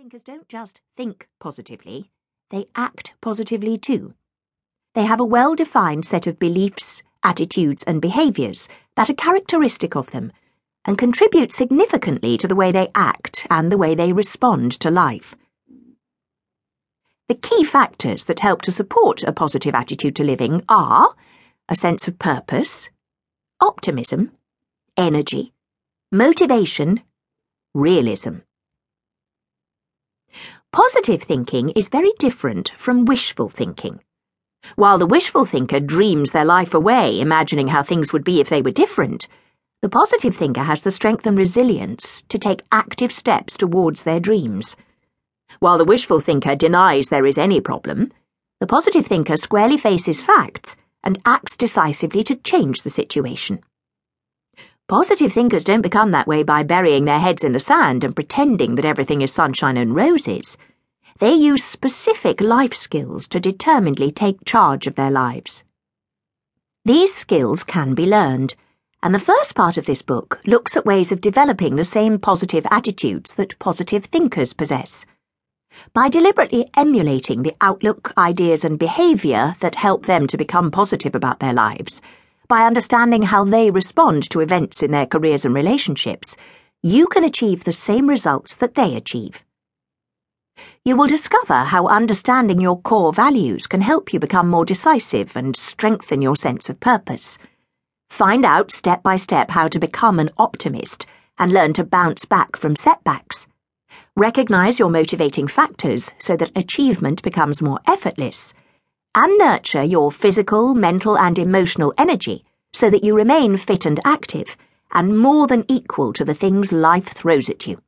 thinkers don't just think positively, they act positively too. They have a well defined set of beliefs, attitudes, and behaviours that are characteristic of them and contribute significantly to the way they act and the way they respond to life. The key factors that help to support a positive attitude to living are a sense of purpose, optimism, energy, motivation, realism. Positive thinking is very different from wishful thinking. While the wishful thinker dreams their life away, imagining how things would be if they were different, the positive thinker has the strength and resilience to take active steps towards their dreams. While the wishful thinker denies there is any problem, the positive thinker squarely faces facts and acts decisively to change the situation. Positive thinkers don't become that way by burying their heads in the sand and pretending that everything is sunshine and roses. They use specific life skills to determinedly take charge of their lives. These skills can be learned, and the first part of this book looks at ways of developing the same positive attitudes that positive thinkers possess. By deliberately emulating the outlook, ideas, and behaviour that help them to become positive about their lives, by understanding how they respond to events in their careers and relationships, you can achieve the same results that they achieve. You will discover how understanding your core values can help you become more decisive and strengthen your sense of purpose. Find out step by step how to become an optimist and learn to bounce back from setbacks. Recognize your motivating factors so that achievement becomes more effortless and nurture your physical, mental, and emotional energy so that you remain fit and active and more than equal to the things life throws at you.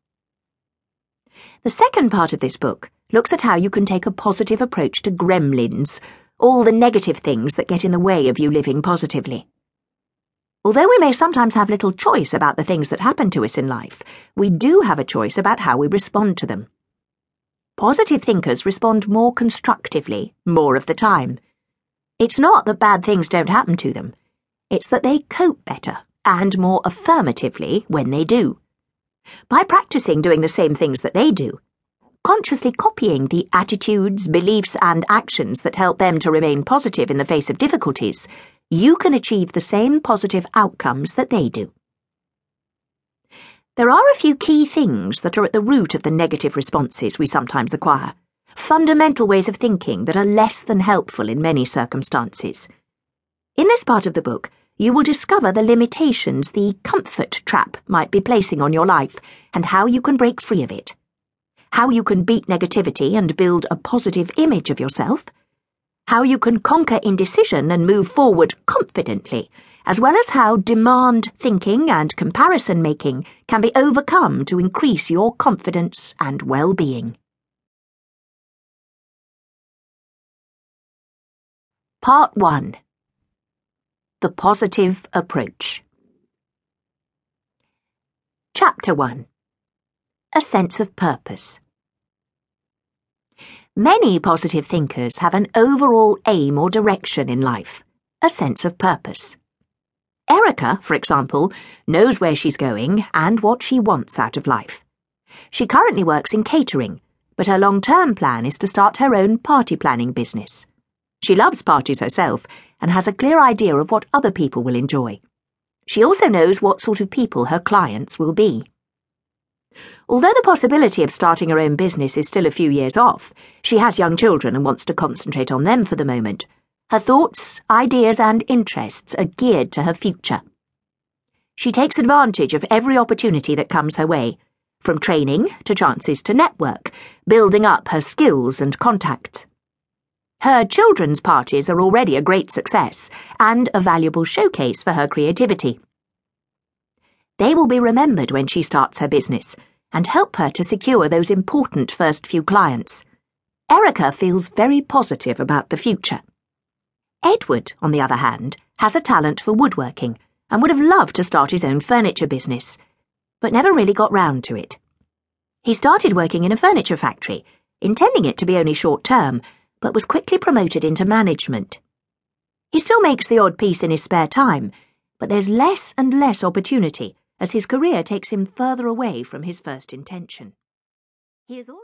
The second part of this book looks at how you can take a positive approach to gremlins, all the negative things that get in the way of you living positively. Although we may sometimes have little choice about the things that happen to us in life, we do have a choice about how we respond to them. Positive thinkers respond more constructively more of the time. It's not that bad things don't happen to them, it's that they cope better and more affirmatively when they do. By practicing doing the same things that they do, consciously copying the attitudes, beliefs, and actions that help them to remain positive in the face of difficulties, you can achieve the same positive outcomes that they do. There are a few key things that are at the root of the negative responses we sometimes acquire, fundamental ways of thinking that are less than helpful in many circumstances. In this part of the book, you will discover the limitations the comfort trap might be placing on your life and how you can break free of it. How you can beat negativity and build a positive image of yourself. How you can conquer indecision and move forward confidently as well as how demand thinking and comparison making can be overcome to increase your confidence and well being. Part 1 The Positive Approach. Chapter 1 A Sense of Purpose. Many positive thinkers have an overall aim or direction in life, a sense of purpose. Erica, for example, knows where she's going and what she wants out of life. She currently works in catering, but her long term plan is to start her own party planning business. She loves parties herself and has a clear idea of what other people will enjoy. She also knows what sort of people her clients will be. Although the possibility of starting her own business is still a few years off, she has young children and wants to concentrate on them for the moment. Her thoughts, ideas, and interests are geared to her future. She takes advantage of every opportunity that comes her way, from training to chances to network, building up her skills and contacts. Her children's parties are already a great success and a valuable showcase for her creativity. They will be remembered when she starts her business and help her to secure those important first few clients. Erica feels very positive about the future. Edward, on the other hand, has a talent for woodworking and would have loved to start his own furniture business, but never really got round to it. He started working in a furniture factory, intending it to be only short term, but was quickly promoted into management. He still makes the odd piece in his spare time, but there's less and less opportunity as his career takes him further away from his first intention. He is also